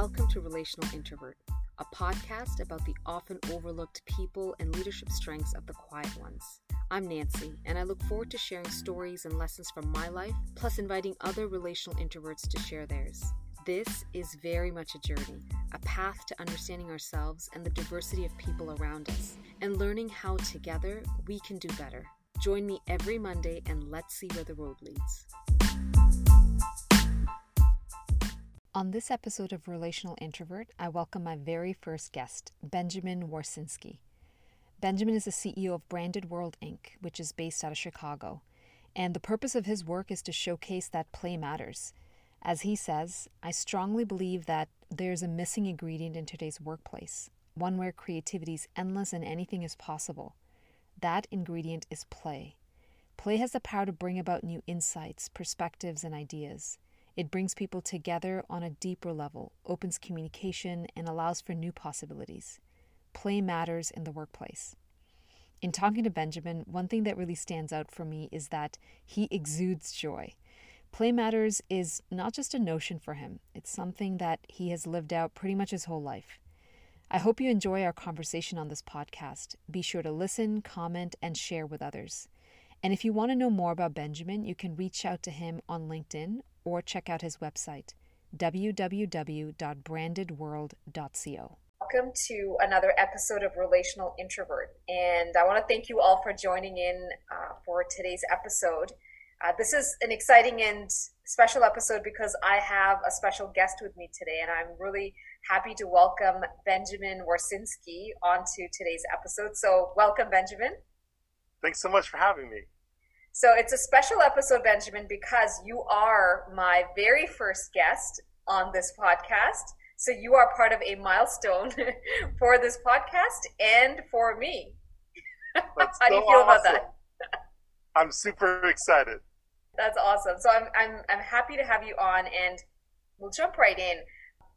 Welcome to Relational Introvert, a podcast about the often overlooked people and leadership strengths of the quiet ones. I'm Nancy, and I look forward to sharing stories and lessons from my life, plus inviting other relational introverts to share theirs. This is very much a journey, a path to understanding ourselves and the diversity of people around us, and learning how together we can do better. Join me every Monday and let's see where the road leads. On this episode of Relational Introvert, I welcome my very first guest, Benjamin Warcinski. Benjamin is the CEO of Branded World Inc., which is based out of Chicago. And the purpose of his work is to showcase that play matters. As he says, I strongly believe that there's a missing ingredient in today's workplace, one where creativity is endless and anything is possible. That ingredient is play. Play has the power to bring about new insights, perspectives, and ideas. It brings people together on a deeper level, opens communication, and allows for new possibilities. Play matters in the workplace. In talking to Benjamin, one thing that really stands out for me is that he exudes joy. Play matters is not just a notion for him, it's something that he has lived out pretty much his whole life. I hope you enjoy our conversation on this podcast. Be sure to listen, comment, and share with others. And if you want to know more about Benjamin, you can reach out to him on LinkedIn or check out his website, www.brandedworld.co. Welcome to another episode of Relational Introvert. And I want to thank you all for joining in uh, for today's episode. Uh, this is an exciting and special episode because I have a special guest with me today, and I'm really happy to welcome Benjamin Warcinski onto today's episode. So, welcome, Benjamin. Thanks so much for having me. So it's a special episode, Benjamin, because you are my very first guest on this podcast. So you are part of a milestone for this podcast and for me. That's How so do you feel awesome. about that? I'm super excited. That's awesome. So I'm I'm I'm happy to have you on, and we'll jump right in.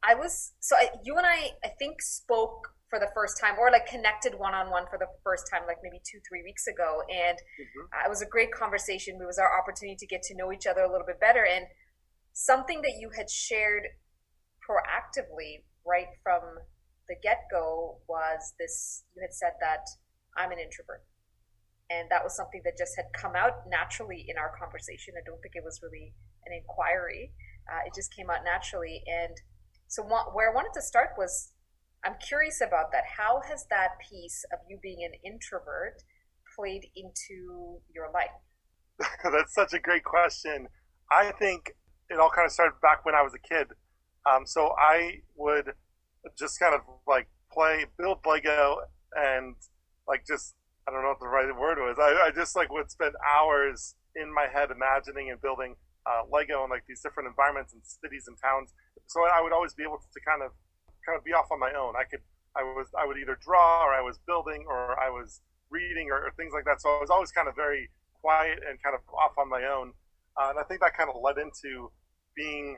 I was so I, you and I I think spoke for the first time or like connected one-on-one for the first time like maybe two three weeks ago. And mm-hmm. uh, it was a great conversation. It was our opportunity to get to know each other a little bit better. And something that you had shared proactively right from the get-go was this you had said that i'm an introvert. And that was something that just had come out naturally in our conversation. I don't think it was really an inquiry. Uh, it just came out naturally. And so where i wanted to start was I'm curious about that. How has that piece of you being an introvert played into your life? That's such a great question. I think it all kind of started back when I was a kid. Um, so I would just kind of like play, build Lego, and like just I don't know what the right word was. I, I just like would spend hours in my head imagining and building uh, Lego and like these different environments and cities and towns. So I would always be able to kind of kind of be off on my own. I could, I was, I would either draw or I was building or I was reading or, or things like that. So I was always kind of very quiet and kind of off on my own. Uh, and I think that kind of led into being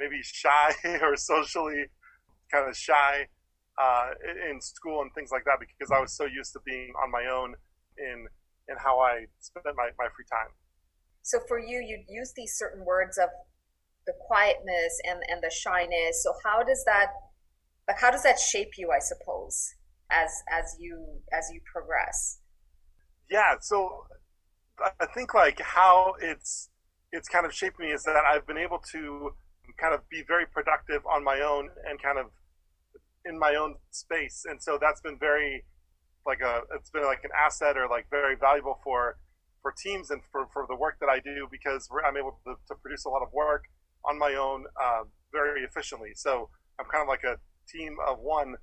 maybe shy or socially kind of shy uh, in school and things like that because I was so used to being on my own in in how I spent my, my free time. So for you, you'd use these certain words of the quietness and, and the shyness. So how does that like how does that shape you i suppose as as you as you progress yeah so i think like how it's it's kind of shaped me is that i've been able to kind of be very productive on my own and kind of in my own space and so that's been very like a it's been like an asset or like very valuable for for teams and for, for the work that I do because I'm able to, to produce a lot of work on my own uh, very efficiently. So I'm kind of like a team of one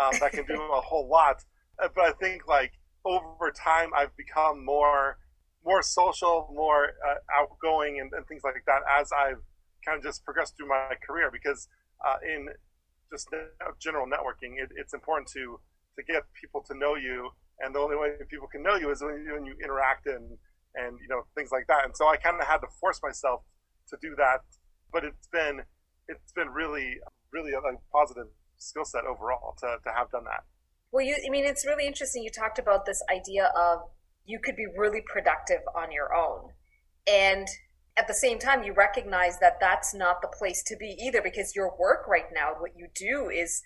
um, that can do a whole lot. Uh, but I think like over time, I've become more more social, more uh, outgoing, and, and, things like that as I've kind of just progressed through my career. Because uh, in just general networking, it, it's important to to get people to know you, and the only way people can know you is when you, when you interact and and you know things like that. And so I kind of had to force myself to do that, but it's been it's been really really a positive skill set overall to, to have done that. Well, you, I mean, it's really interesting. You talked about this idea of you could be really productive on your own. And at the same time, you recognize that that's not the place to be either because your work right now, what you do is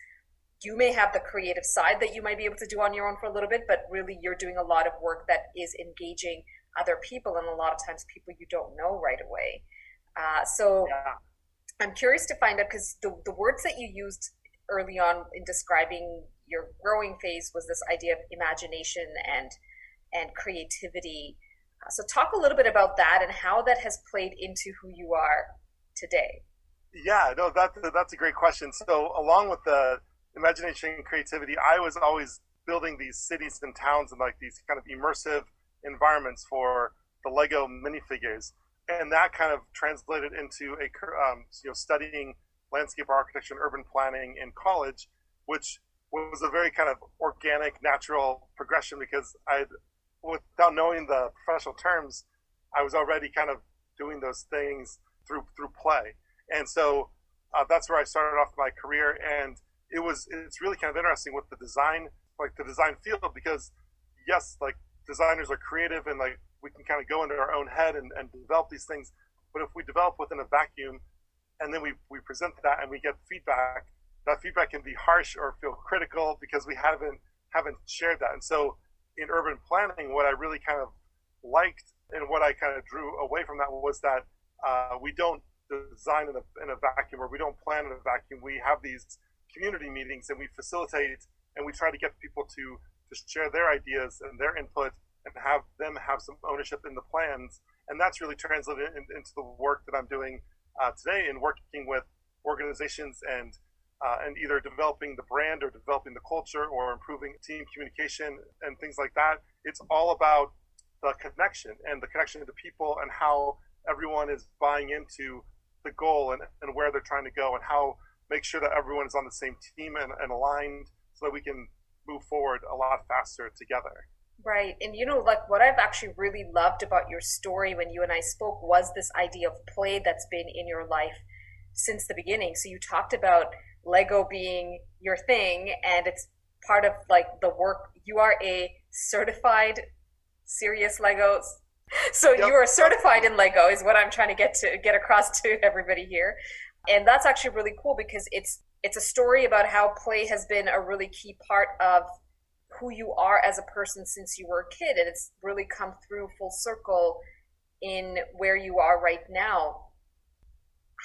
you may have the creative side that you might be able to do on your own for a little bit, but really you're doing a lot of work that is engaging other people and a lot of times people you don't know right away. Uh, so yeah. I'm curious to find out because the, the words that you used early on in describing your growing phase was this idea of imagination and and creativity. Uh, so talk a little bit about that and how that has played into who you are today. Yeah, no, that's that's a great question. So along with the imagination and creativity, I was always building these cities and towns and like these kind of immersive environments for the Lego minifigures, and that kind of translated into a um, you know studying landscape architecture and urban planning in college, which was a very kind of organic, natural progression because I, without knowing the professional terms, I was already kind of doing those things through through play, and so uh, that's where I started off my career. And it was it's really kind of interesting with the design, like the design field, because yes, like designers are creative and like we can kind of go into our own head and, and develop these things. But if we develop within a vacuum and then we, we present that and we get feedback, that feedback can be harsh or feel critical because we haven't haven't shared that. And so in urban planning, what I really kind of liked and what I kind of drew away from that was that uh, we don't design in a, in a vacuum or we don't plan in a vacuum. We have these community meetings and we facilitate and we try to get people to to share their ideas and their input and have them have some ownership in the plans. And that's really translated in, into the work that I'm doing uh, today in working with organizations and uh, and either developing the brand or developing the culture or improving team communication and things like that. It's all about the connection and the connection to the people and how everyone is buying into the goal and, and where they're trying to go and how make sure that everyone is on the same team and, and aligned so that we can move forward a lot faster together. Right. And you know, like what I've actually really loved about your story when you and I spoke was this idea of play that's been in your life since the beginning. So you talked about Lego being your thing and it's part of like the work. You are a certified serious Legos. So yep. you are certified in Lego is what I'm trying to get to get across to everybody here. And that's actually really cool because it's it's a story about how play has been a really key part of who you are as a person since you were a kid and it's really come through full circle in where you are right now.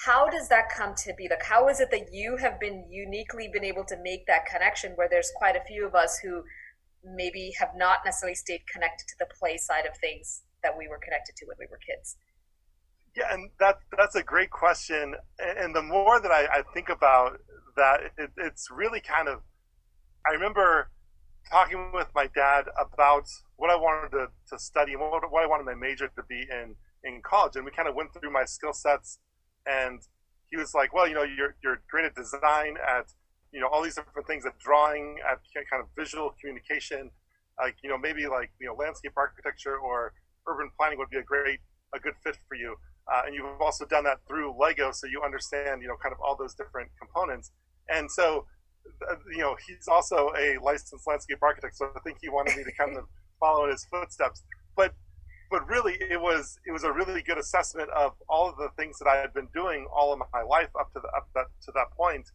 How does that come to be? Like how is it that you have been uniquely been able to make that connection where there's quite a few of us who maybe have not necessarily stayed connected to the play side of things that we were connected to when we were kids? Yeah and that that's a great question and the more that i, I think about that it, it's really kind of i remember talking with my dad about what I wanted to, to study and what, what I wanted my major to be in in college, and we kind of went through my skill sets. And he was like, "Well, you know, you're you're great at design, at you know all these different things, at drawing, at kind of visual communication. Like, you know, maybe like you know landscape architecture or urban planning would be a great a good fit for you. Uh, and you've also done that through Lego, so you understand you know kind of all those different components. And so you know, he's also a licensed landscape architect, so I think he wanted me to kind of follow in his footsteps. But but really, it was it was a really good assessment of all of the things that I had been doing all of my life up to the up that, to that point,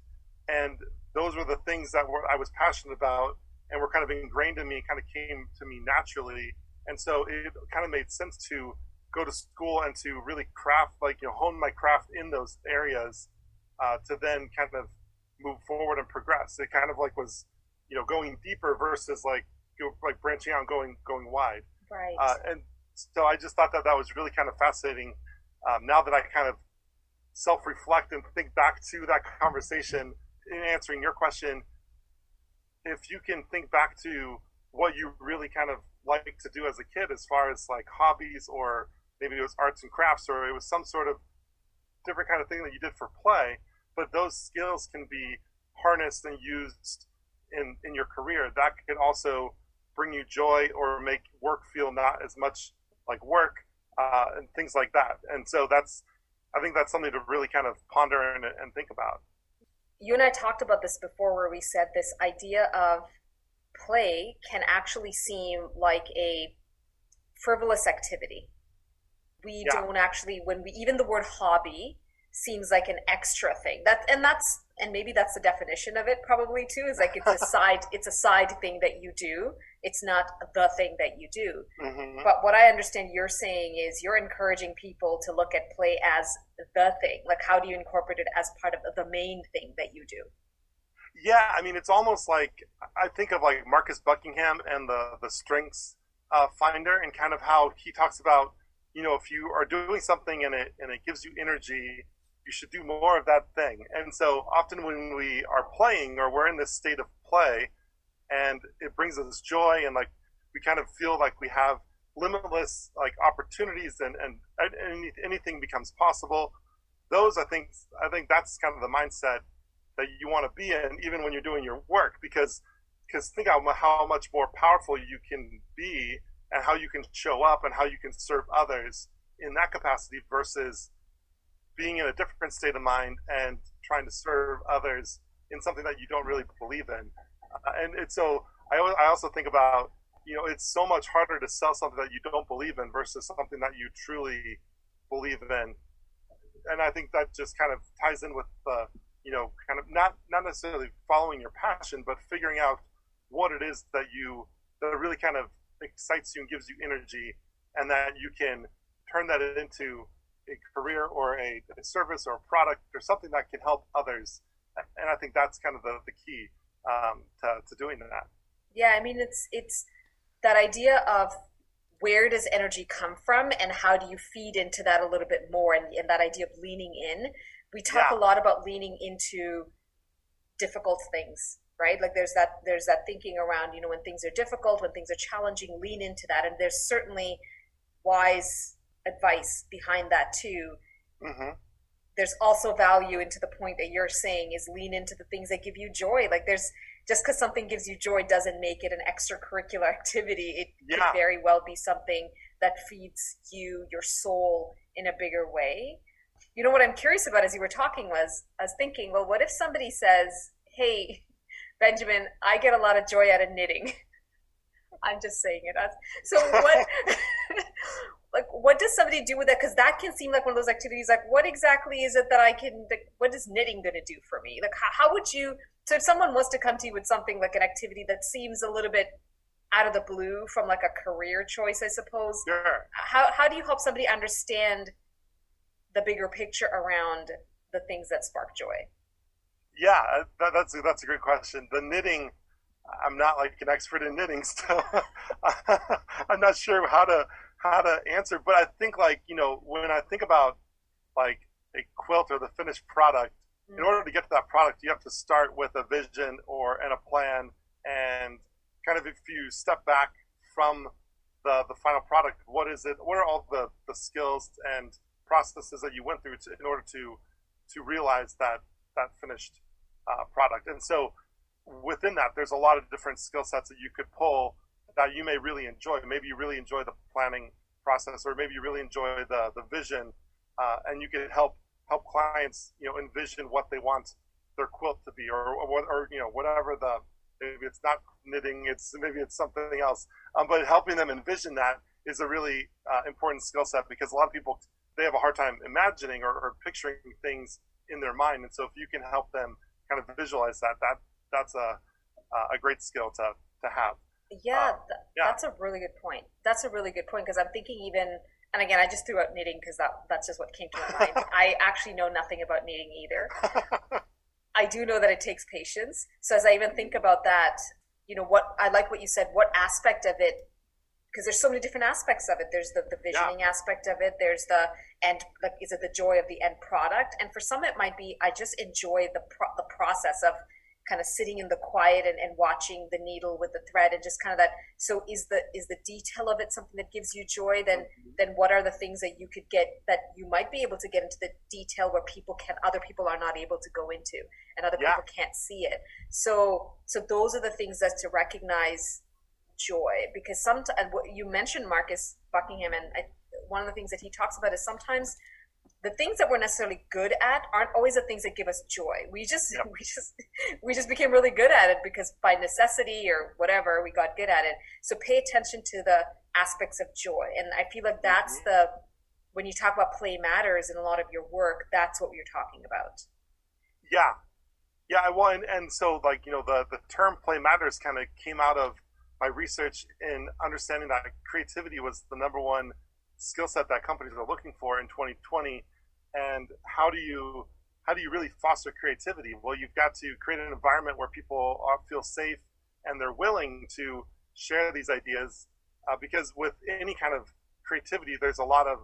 and those were the things that were I was passionate about and were kind of ingrained in me, kind of came to me naturally, and so it kind of made sense to go to school and to really craft like you know hone my craft in those areas uh, to then kind of move forward and progress. It kind of like was, you know, going deeper versus like like branching out and going going wide. Right. Uh, and so I just thought that that was really kind of fascinating. Um, now that I kind of self reflect and think back to that conversation in answering your question, if you can think back to what you really kind of like to do as a kid, as far as like hobbies or maybe it was arts and crafts or it was some sort of different kind of thing that you did for play but those skills can be harnessed and used in in your career. That can also bring you joy or make work feel not as much like work uh, and things like that. And so that's I think that's something to really kind of ponder and, and think about. You and I talked about this before, where we said this idea of play can actually seem like a frivolous activity we Yeah. don't actually when we even the word hobby seems like an extra thing. That and that's and maybe that's the definition of it probably too is like it's a side it's a side thing that you do. It's not the thing that you do. Hmm but what i understand you're saying is you're encouraging people to look at play as the thing. Like how do you incorporate it as part of the main thing that you do? Yeah, I mean, it's almost like I think of like Marcus Buckingham and the the strengths uh, finder, and kind of how he talks about, you know, if you are doing something and it and it gives you energy, you should do more of that thing. And so often when we are playing or we're in this state of play, and it brings us joy, and like we kind of feel like we have limitless like opportunities, and and, and any, anything becomes possible. Those, I think, I think that's kind of the mindset that you want to be in, even when you're doing your work, because because think how how much more powerful you can be, and how you can show up, and how you can serve others in that capacity versus being in a different state of mind and trying to serve others in something that you don't really believe in. Uh, and it's so I I also think about you know it's so much harder to sell something that you don't believe in versus something that you truly believe in. And I think that just kind of ties in with the you know, kind of not not necessarily following your passion, but figuring out what it is that you that really kind of excites you and gives you energy, and that you can turn that into a career or a, a service or a product or something that can help others. And I think that's kind of the, the key um, to, to doing that. Yeah, I mean it's it's that idea of where does energy come from and how do you feed into that a little bit more and, and that idea of leaning in. We talk Yeah. a lot about leaning into difficult things, right? Like there's that there's that thinking around, you know, when things are difficult, when things are challenging, lean into that. And there's certainly wise advice behind that too. hmm there's also value into the point that you're saying is lean into the things that give you joy. Like there's just because something gives you joy doesn't make it an extracurricular activity. It Yeah. could very well be something that feeds you, your soul in a bigger way. You know what I'm curious about as you were talking was I was thinking, well, what if somebody says, Hey, Benjamin, I get a lot of joy out of knitting. I'm just saying it. So what like what does somebody do with it because that can seem like one of those activities like what exactly is it that i can like, what is knitting going to do for me like how, how would you so if someone was to come to you with something like an activity that seems a little bit out of the blue from like a career choice i suppose Sure. how, how do you help somebody understand the bigger picture around the things that spark joy Yeah, uh, that, that's a, that's a great question. The knitting, I'm not like an expert in knitting, so I'm not sure how to how to answer. But I think like you know when I think about like a quilt or the finished product, in Mm. order to get to that product, you have to start with a vision or and a plan, and kind of if you step back from the the final product, what is it? What are all the the skills and processes that you went through to, in order to to realize that that finished uh, product? And so within that, there's a lot of different skill sets that you could pull that you may really enjoy. Maybe you really enjoy the planning process, or maybe you really enjoy the the vision, uh, and you can help help clients, you know, envision what they want their quilt to be, or or, or you know whatever the maybe it's not knitting, it's maybe it's something else. Um, but helping them envision that is a really uh, important skill set because a lot of people they have a hard time imagining or, or picturing things in their mind, and so if you can help them kind of visualize that, that that's a a great skill to to have. Yeah, Um, th- yeah. that's a really good point. That's a really good point because I'm thinking even, and again, I just threw out knitting because that that's just what came to my mind. I actually know nothing about knitting either. I do know that it takes patience. So as I even think about that, you know, what I like what you said. What aspect of it? Because there's so many different aspects of it. There's the, the visioning aspect of it. There's the end. Like, is it the joy of the end product? And for some, it might be I just enjoy the pro- the process of kind of sitting in the quiet and, and watching the needle with the thread and just kind of that so is the is the detail of it something that gives you joy? Then mm-hmm. then what are the things that you could get that you might be able to get into the detail where people can other people are not able to go into and other Yeah. people can't see it? So so those are the things that to recognize joy because sometimes what you mentioned marcus buckingham and I, one of the things that he talks about is sometimes the things that we're necessarily good at aren't always the things that give us joy. We just we just we just became really good at it because by necessity or whatever we got good at it. So pay attention to the aspects of joy, and I feel like that's mm-hmm. the when you talk about play matters in a lot of your work, that's what you're talking about. Yeah, yeah. Well, and, and so like you know the the term play matters kind of came out of my research in understanding that creativity was the number one skill set that companies are looking for in 2020 and how do you how do you really foster creativity? Well you've got to create an environment where people feel safe and they're willing to share these ideas uh, because with any kind of creativity there's a lot of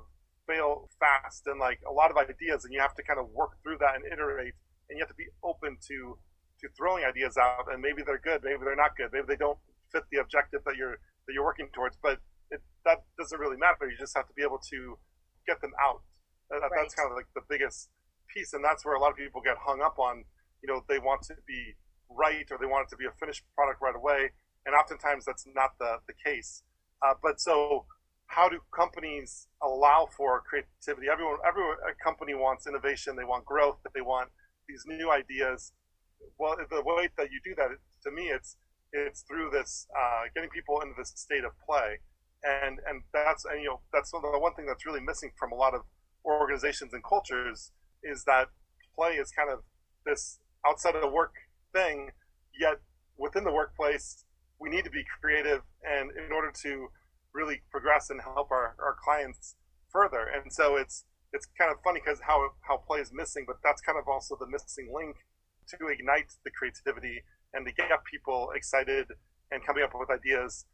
fail fast and like a lot of ideas and you have to kind of work through that and iterate and you have to be open to to throwing ideas out and maybe they're good maybe they're not good maybe they don't fit the objective that you're that you're working towards but it, that doesn't really matter. You just have to be able to get them out that, right. that's kind of like the biggest piece and that's where a lot of people get hung up on you know they want to be right or they want it to be a finished product right away and oftentimes that's not the, the case. Uh, but so how do companies allow for creativity? Everyone every company wants innovation they want growth they want these new ideas. Well the way that you do that to me it's it's through this uh, getting people into this state of play. And and that's and you know that's the one thing that's really missing from a lot of organizations and cultures is that play is kind of this outside of the work thing yet within the workplace we need to be creative and in order to really progress and help our, our clients further and so it's it's kind of funny because how how play is missing but that's kind of also the missing link to ignite the creativity and to get people excited and coming up with ideas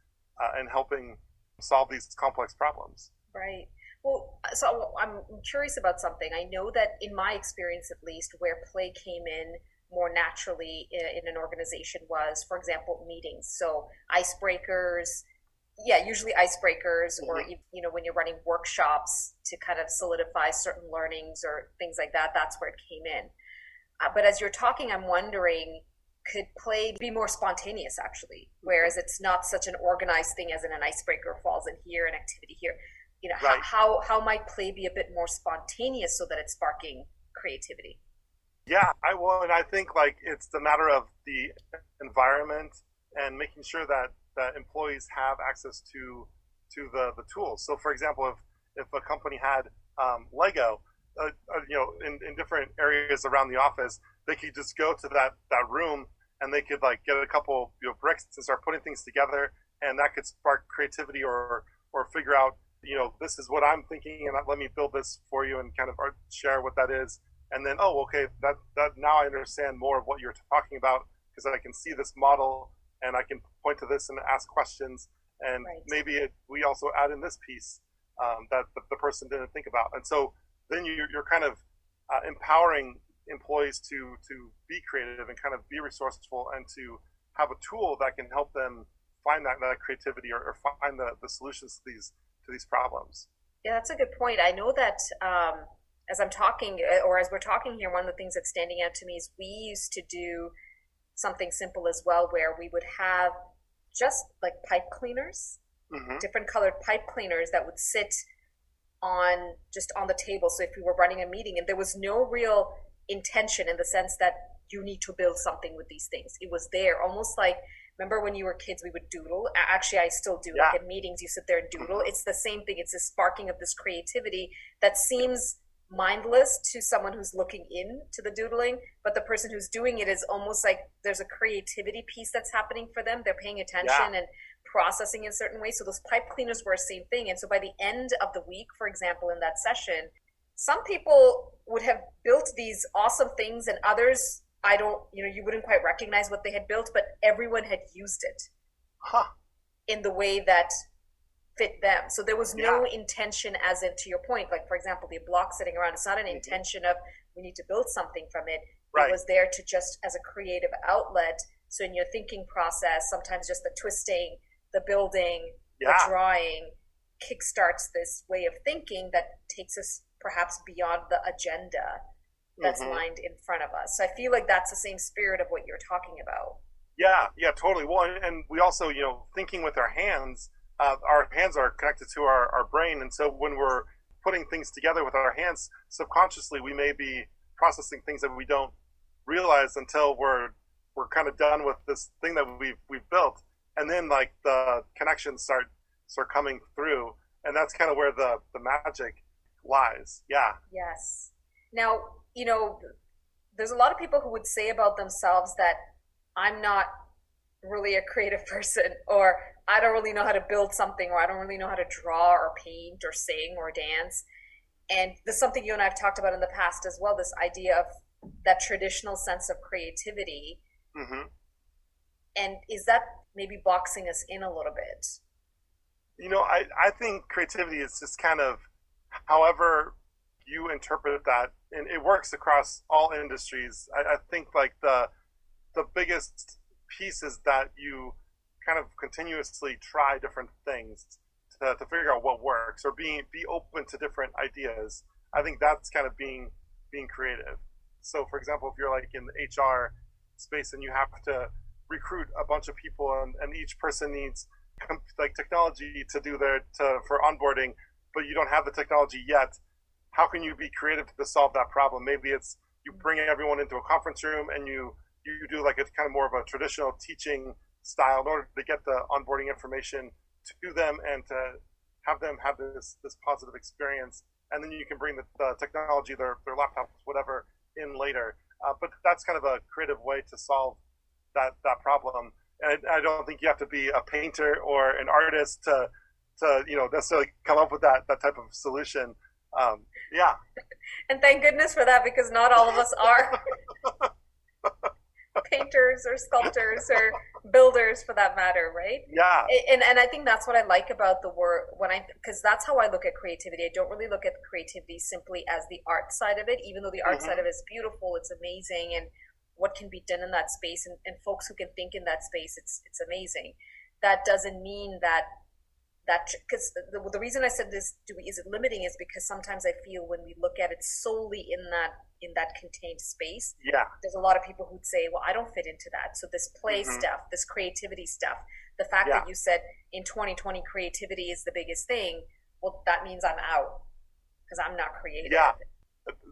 uh, and helping solve these complex problems. Right. Well, so I'm curious about something. I know that in my experience, at least, where play came in more naturally in, an organization was, for example, meetings. So icebreakers, yeah, usually icebreakers, mm-hmm. or you know, when you're running workshops to kind of solidify certain learnings or things like that. That's where it came in. Uh, but as you're talking, I'm wondering could play be more spontaneous actually whereas it's not such an organized thing as in an icebreaker falls in here an activity here you know right. how, how how might play be a bit more spontaneous so that it's sparking creativity yeah i will and i think like it's the matter of the environment and making sure that that employees have access to to the the tools so for example if if a company had um, lego uh, uh, you know in, in different areas around the office they could just go to that that room and they could like get a couple you know bricks and start putting things together and that could spark creativity or or figure out you know this is what i'm thinking and let me build this for you and kind of share what that is. And then oh okay that that now i understand more of what you're talking about because i can see this model and i can point to this and ask questions. And right. maybe it, we also add in this piece um, that the, the, person didn't think about. And so then you're, you're kind of uh, empowering employees to to be creative and kind of be resourceful and to have a tool that can help them find that, that creativity or, or find the, the solutions to these to these problems. Yeah, that's a good point. I know that um, as I'm talking uh, or as we're talking here, one of the things that's standing out to me is we used to do something simple as well, where we would have just like pipe cleaners, mm-hmm. different colored pipe cleaners that would sit on just on the table. So if we were running a meeting and there was no real intention in the sense that you need to build something with these things. It was there, almost like remember when you were kids, we would doodle. Actually, I still do. Yeah. Like in meetings, you sit there and doodle. It's the same thing. It's a sparking of this creativity that seems mindless to someone who's looking in to the doodling, but the person who's doing it is almost like there's a creativity piece that's happening for them. They're paying attention yeah. and processing in certain ways. So those pipe cleaners were the same thing. And so by the end of the week, for example, in that session, some people would have built these awesome things and others I don't, you know, you wouldn't quite recognize what they had built, but everyone had used it huh. in the way that fit them. So there was no yeah. intention, as in to your point, like for example, the block sitting around. It's not an mm-hmm. intention of we need to build something from it. Right. It was there to just as a creative outlet. So in your thinking process, sometimes just the twisting, the building, yeah. the drawing kickstarts this way of thinking that takes us perhaps beyond the agenda that's mm-hmm. lined in front of us. So I feel like that's the same spirit of what you're talking about. Yeah, yeah, totally. Well, and we also, you know, thinking with our hands, uh, our hands are connected to our, our brain. And so when we're putting things together with our hands, subconsciously, we may be processing things that we don't realize until we're, we're kind of done with this thing that we've, we've built. And then like the connections start, start coming through. And that's kind of where the, the magic lies. Yeah. Yes. Now, you know, there's a lot of people who would say about themselves that I'm not really a creative person or I don't really know how to build something or I don't really know how to draw or paint or sing or dance. And this is something you and I have talked about in the past as well this idea of that traditional sense of creativity. Mm-hmm. And is that maybe boxing us in a little bit? You know, I, I think creativity is just kind of however you interpret that, and it works across all industries. I, I think like the the biggest piece is that you kind of continuously try different things to, to figure out what works or being be open to different ideas. I think that's kind of being being creative. So, for example, if you're like in the HR space and you have to recruit a bunch of people and, and each person needs like technology to do their to for onboarding, but you don't have the technology yet, how can you be creative to solve that problem? Maybe it's you bring everyone into a conference room and you you do like it's kind of more of a traditional teaching style in order to get the onboarding information to them and to have them have this this positive experience. And then you can bring the, the technology their, their laptops whatever in later. Uh, but that's kind of a creative way to solve that that problem. And I don't think you have to be a painter or an artist to to you know necessarily come up with that that type of solution um, yeah. And thank goodness for that because not all of us are. Painters or sculptors or builders for that matter right? Yeah. And and i think that's what i like about the work when i because that's how i look at creativity. I don't really look at creativity simply as the art side of it even though the art mm-hmm. side of it is beautiful it's amazing and what can be done in that space and, and folks who can think in that space it's it's amazing. That doesn't mean that that because the, the reason I said this do we, is it limiting is because sometimes I feel when we look at it solely in that in that contained space, yeah, there's a lot of people who'd say, well, I don't fit into that. So this play mm-hmm. stuff, this creativity stuff, the fact yeah. that you said in 2020 creativity is the biggest thing, well, that means I'm out because I'm not creative. Yeah.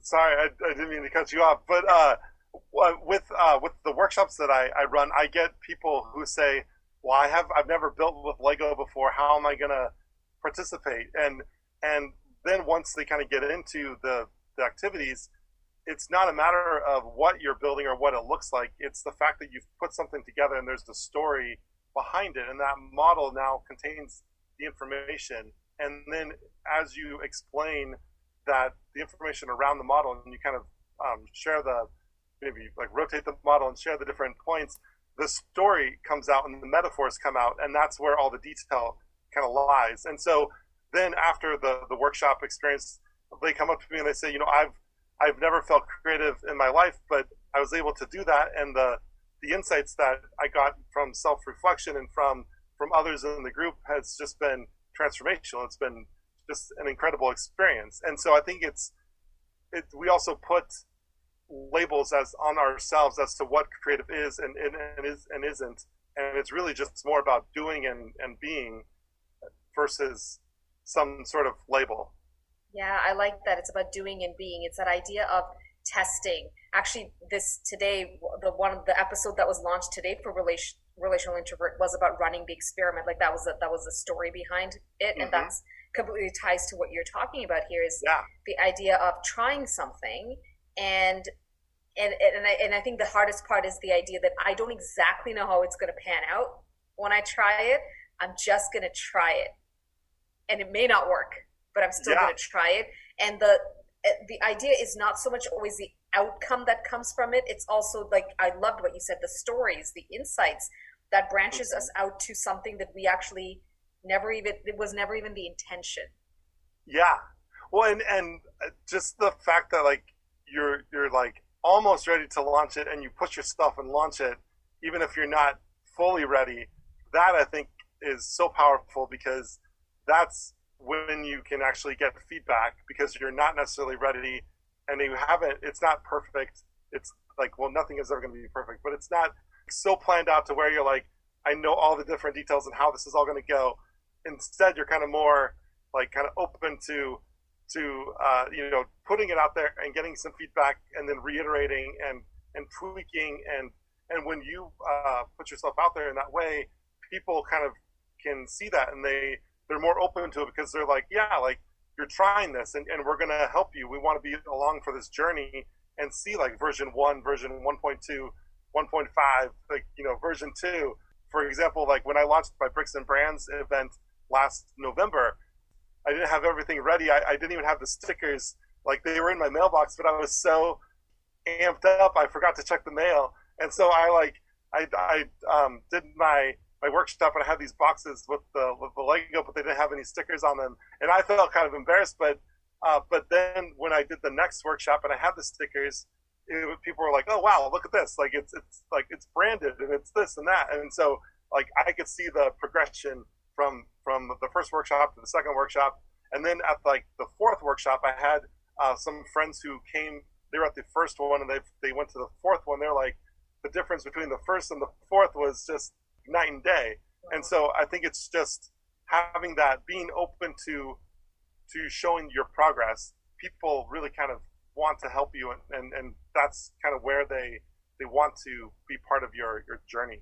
Sorry, I, I, didn't mean to cut you off, but uh, with uh, with the workshops that I, I run, I get people who say well, I have I've never built with Lego before. How am I gonna participate? And and then once they kind of get into the, the activities, it's not a matter of what you're building or what it looks like. It's the fact that you've put something together and there's the story behind it, and that model now contains the information. And then as you explain that the information around the model, and you kind of um, share the maybe like rotate the model and share the different points the story comes out and the metaphors come out, and that's where all the detail kind of lies. And so then after the the workshop experience, they come up to me and they say, you know, I've I've never felt creative in my life, but I was able to do that, and the the insights that I got from self reflection and from from others in the group has just been transformational. It's been just an incredible experience, and so I think it's it. We also put labels as on ourselves as to what creative is and, and, and is and isn't. And it's really just more about doing and, and being versus some sort of label. Yeah i like that it's about doing and being. It's that idea of testing. Actually this today the one the episode that was launched today for relation relational introvert was about running the experiment. Like that was that was the story behind it. And mm-hmm. that's completely ties to what you're talking about here is yeah. the idea of trying something and and and I, and I think the hardest part is the idea that I don't exactly know how it's going to pan out when I try it. I'm just going to try it, and it may not work, but I'm still yeah. going to try it. And the the idea is not so much always the outcome that comes from it. It's also like I loved what you said, the stories, the insights that branches mm-hmm. us out to something that we actually never even it was never even the intention. Yeah. Well, and and just the fact that like you're you're like almost ready to launch it and you push your stuff and launch it, even if you're not fully ready, that I think is so powerful because that's when you can actually get feedback because you're not necessarily ready and you haven't, it's not perfect. It's like, well, nothing is ever going to be perfect, but it's not so planned out to where you're like, I know all the different details and how this is all going to go. Instead, you're kind of more like kind of open to to uh, you know putting it out there and getting some feedback and then reiterating and and tweaking and and when you uh, put yourself out there in that way people kind of can see that and they they're more open to it because they're like yeah like you're trying this and, and we're going to help you. We want to be along for this journey and see like version one, version 1.2, 1.5, like, you know, version two. For example, like when I launched my Bricks and Brands event last November, I didn't have everything ready. I, I didn't even have the stickers. Like they were in my mailbox, but I was so amped up, I forgot to check the mail. And so I like, I, I um, did my my workshop and I had these boxes with the with the Lego, but they didn't have any stickers on them, and I felt kind of embarrassed. But uh, but then when I did the next workshop and I had the stickers, it, people were like, "Oh wow, look at this! Like it's it's like it's branded and it's this and that." And so like I could see the progression from from the first workshop to the second workshop, and then at like the fourth workshop, I had uh, some friends who came. They were at the first one and they they went to the fourth one. They're like, the difference between the first and the fourth was just night and day. And so I think it's just having that, being open to to showing your progress. People really kind of want to help you, and, and, and that's kind of where they they want to be part of your your journey.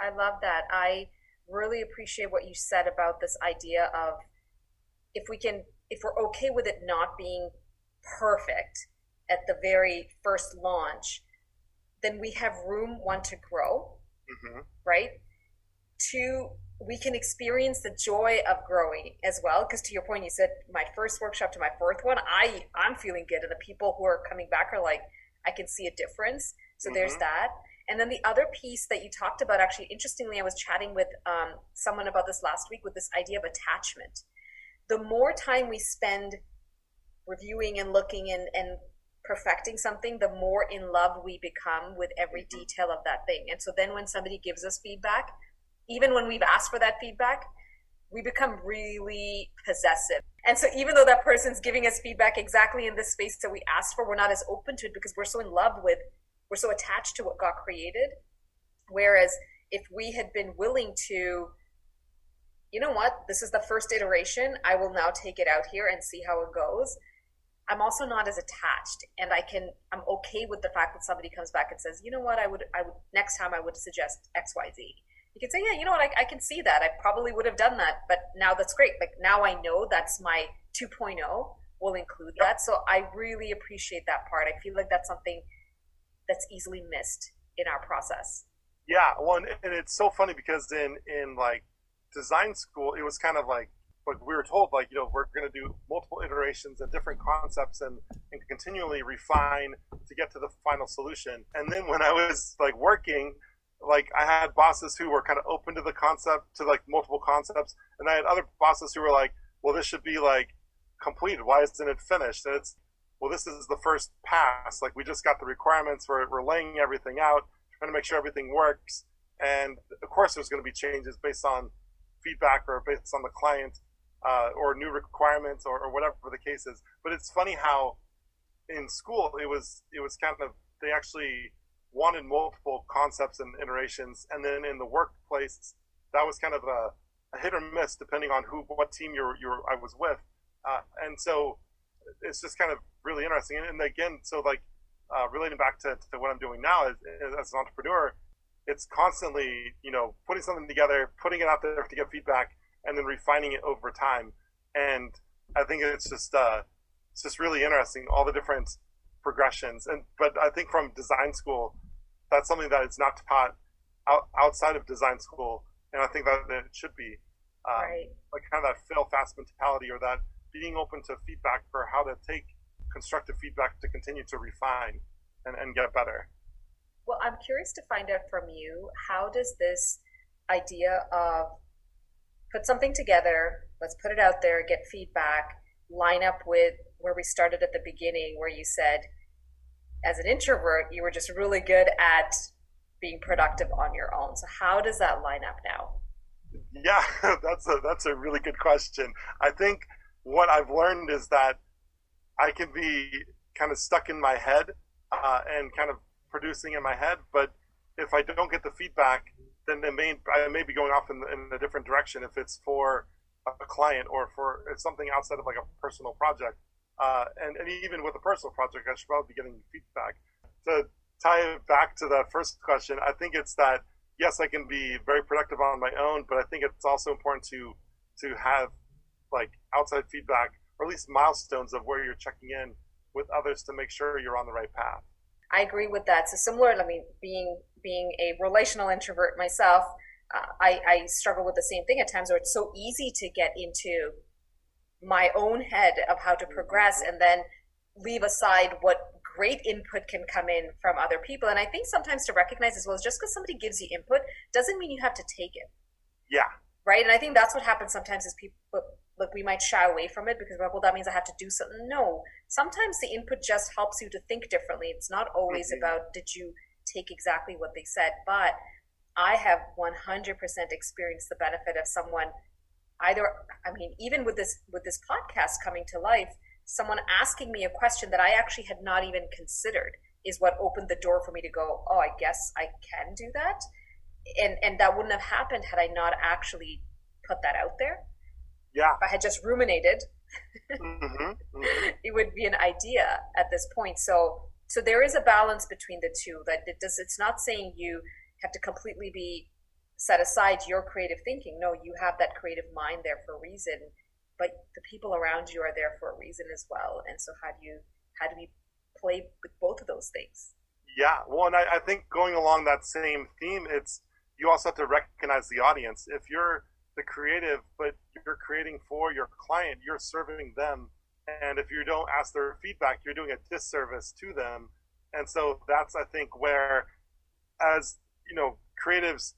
I love that. I really appreciate what you said about this idea of if we can if we're okay with it not being perfect at the very first launch then we have room one to grow mm-hmm. right? Two, we can experience the joy of growing as well. Because to your point, you said my first workshop to my fourth one, I I'm feeling good, and the people who are coming back are like, I can see a difference. So mm-hmm. there's that. And then the other piece that you talked about, actually, interestingly, I was chatting with um, someone about this last week with this idea of attachment. The more time we spend reviewing and looking and, and perfecting something, the more in love we become with every mm-hmm. detail of that thing. And so then when somebody gives us feedback, even when we've asked for that feedback, we become really possessive. And so even though that person's giving us feedback exactly in this space that we asked for, we're not as open to it because we're so in love with, we're so attached to what got created. Whereas if we had been willing to, you know what, this is the first iteration, I will now take it out here and see how it goes I'm also not as attached and I can I'm okay with the fact that somebody comes back and says, you know what, I would I would next time I would suggest XYZ. You can say, yeah, you know what, I, I can see that. I probably would have done that, but now that's great. Like now I know that's my 2.0 will include that. So I really appreciate that part. I feel like that's something that's easily missed in our process. Yeah, well, and it's so funny because in in like design school, it was kind of like but we were told like you know we're going to do multiple iterations and different concepts and, and continually refine to get to the final solution. And then when i was like working like i had bosses who were kind of open to the concept to like multiple concepts and i had other bosses who were like well this should be like completed. Why isn't it finished? And it's well this is the first pass. Like we just got the requirements we're, we're laying everything out trying to make sure everything works. And of course there's going to be changes based on feedback or based on the client uh, or new requirements or, or, whatever the case is. But it's funny how in school it was it was kind of they actually wanted multiple concepts and iterations, and then in the workplace that was kind of a, a hit or miss depending on who what team you're you're I was with, uh, and so it's just kind of really interesting. And, and again, so like uh, relating back to, to what I'm doing now as, as an entrepreneur, it's constantly you know putting something together, putting it out there to get feedback and then refining it over time. And I think it's just uh, it's just really interesting all the different progressions. And but I think from design school, that's something that is not taught out, outside of design school, and I think that, that it should be um, right. like kind of that fail fast mentality or that being open to feedback for how to take constructive feedback to continue to refine and, and get better. Well, I'm curious to find out from you how does this idea of put something together, let's put it out there, get feedback, line up with where we started at the beginning, where you said, as an introvert, you were just really good at being productive on your own. So, how does that line up now? Yeah, that's a that's a really good question. I think what I've learned is that I can be kind of stuck in my head uh, and kind of producing in my head, but if I don't get the feedback, then may I may be going off in, in a different direction if it's for a client or for something outside of like a personal project. Uh, and, and even with a personal project, I should probably be getting feedback. To tie it back to that first question, I think it's that yes, I can be very productive on my own, but I think it's also important to to have like outside feedback or at least milestones of where you're checking in with others to make sure you're on the right path. I agree with that. So similar, I mean, being being a relational introvert myself, uh, I, I struggle with the same thing at times where it's so easy to get into my own head of how to progress and then leave aside what great input can come in from other people. And I think sometimes to recognize as well, just because somebody gives you input doesn't mean you have to take it. Yeah. Right. And I think that's what happens sometimes is people look, we might shy away from it because well, that means I have to do something. No, sometimes the input just helps you to think differently. It's not always mm-hmm. about did you take exactly what they said, but I have 100% experienced the benefit of someone either I mean even with this with this podcast coming to life, someone asking me a question that I actually had not even considered is what opened the door for me to go, "Oh, I guess I can do that." And and that wouldn't have happened had I not actually put that out there. Yeah. If I had just ruminated, mm-hmm, mm-hmm. it would be an idea at this point. So so there is a balance between the two that it does it's not saying you have to completely be set aside your creative thinking. No, you have that creative mind there for a reason, but the people around you are there for a reason as well. And so, how do you how do we play with both of those things? Yeah, well, and I, I think going along that same theme, it's you also have to recognize the audience. If you're the creative, but you're creating for your client, you're serving them. And if you don't ask their feedback, you're doing a disservice to them. And so that's, I think, where, as you know, creatives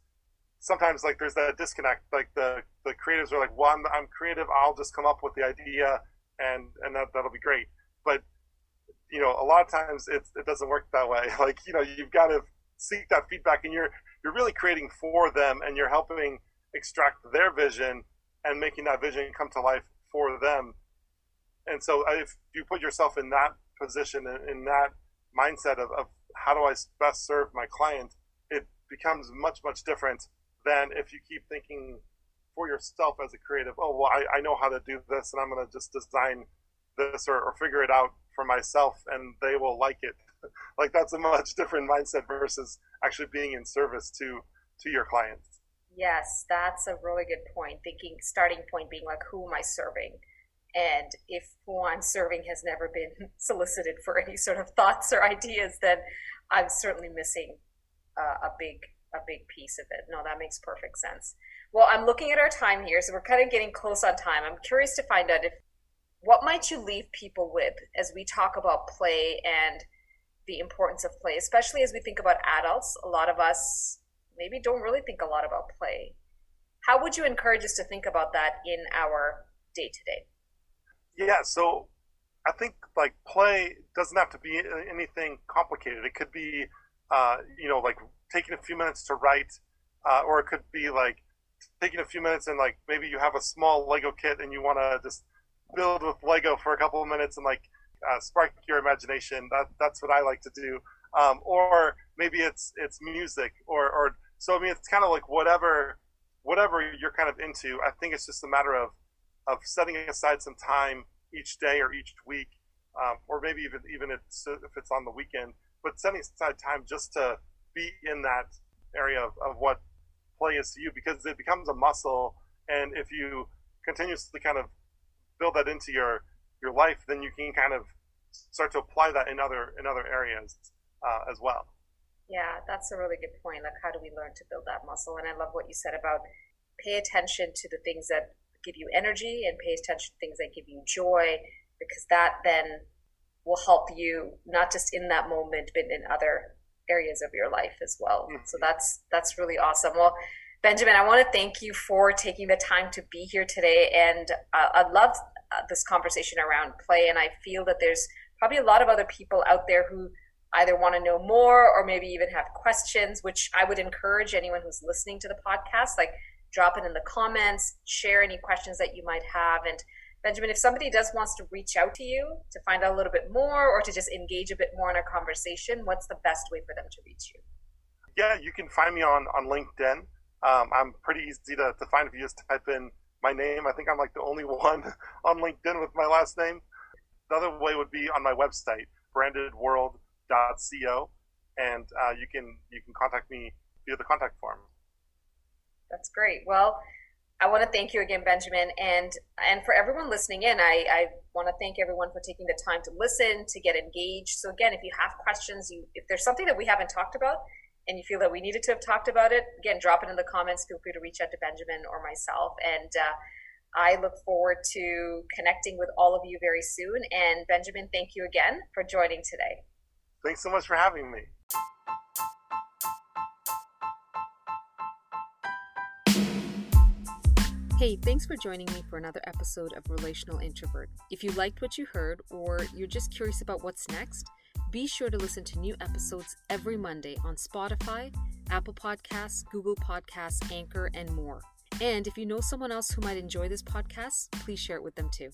sometimes like there's that disconnect. Like the the creatives are like, well, I'm, I'm creative. I'll just come up with the idea, and and that that'll be great. But you know, a lot of times it it doesn't work that way. Like you know, you've got to seek that feedback, and you're you're really creating for them, and you're helping extract their vision and making that vision come to life for them. And so, uh, if you put yourself in that position, in that mindset of, of how do I best serve my client, it becomes much much different than if you keep thinking for yourself as a creative, oh, well, I, I know how to do this and I'm going to just design this or, or figure it out for myself and they will like it. like that's a much different mindset versus actually being in service to to your clients. Yes, that's a really good point. Thinking starting point being like who am I serving? And if who I'm serving has never been solicited for any sort of thoughts or ideas, then I'm certainly missing uh, a big a big piece of it. No, that makes perfect sense. Well, I'm looking at our time here, so we're kind of getting close on time. I'm curious to find out if what might you leave people with as we talk about play and the importance of play, especially as we think about adults. A lot of us maybe don't really think a lot about play. How would you encourage us to think about that in our day to day? Yeah, so I think like play doesn't have to be anything complicated. It could be, uh, you know, like taking a few minutes to write, uh, or it could be like taking a few minutes and like maybe you have a small Lego kit and you want to just build with Lego for a couple of minutes and like uh, spark your imagination. That that's what I like to do. Um, or maybe it's it's music or or so I mean it's kind of like whatever whatever you're kind of into. I think it's just a matter of of setting aside some time each day or each week, um, or maybe even even if it's, if it's on the weekend, but setting aside time just to be in that area of, of what play is to you because it becomes a muscle. And if you continuously kind of build that into your, your life, then you can kind of start to apply that in other, in other areas uh, as well. Yeah, that's a really good point. Like, how do we learn to build that muscle? And I love what you said about pay attention to the things that give you energy and pay attention to things that give you joy, because that then will help you not just in that moment, but in other areas of your life as well. Mm-hmm. So that's that's really awesome. Well, Benjamin, I want to thank you for taking the time to be here today, and uh, I love uh, this conversation around play. And I feel that there's probably a lot of other people out there who either want to know more or maybe even have questions. Which I would encourage anyone who's listening to the podcast, like drop it in the comments, share any questions that you might have, and Benjamin, if somebody does wants to reach out to you to find out a little bit more or to just engage a bit more in our conversation, what's the best way for them to reach you? Yeah, you can find me on, on LinkedIn. Um, I'm pretty easy to, to find if you just type in my name. I think I'm like the only one on LinkedIn with my last name. The other way would be on my website, brandedworld.co, and uh, you can you can contact me via the contact form. That's great. Well, I want to thank you again, Benjamin, and and for everyone listening in. I, I want to thank everyone for taking the time to listen, to get engaged. So again, if you have questions, you if there's something that we haven't talked about, and you feel that we needed to have talked about it, again, drop it in the comments. Feel free to reach out to Benjamin or myself, and uh, I look forward to connecting with all of you very soon. And Benjamin, thank you again for joining today. Thanks so much for having me. Hey, thanks for joining me for another episode of Relational Introvert. If you liked what you heard or you're just curious about what's next, be sure to listen to new episodes every Monday on Spotify, Apple Podcasts, Google Podcasts, Anchor, and more. And if you know someone else who might enjoy this podcast, please share it with them too.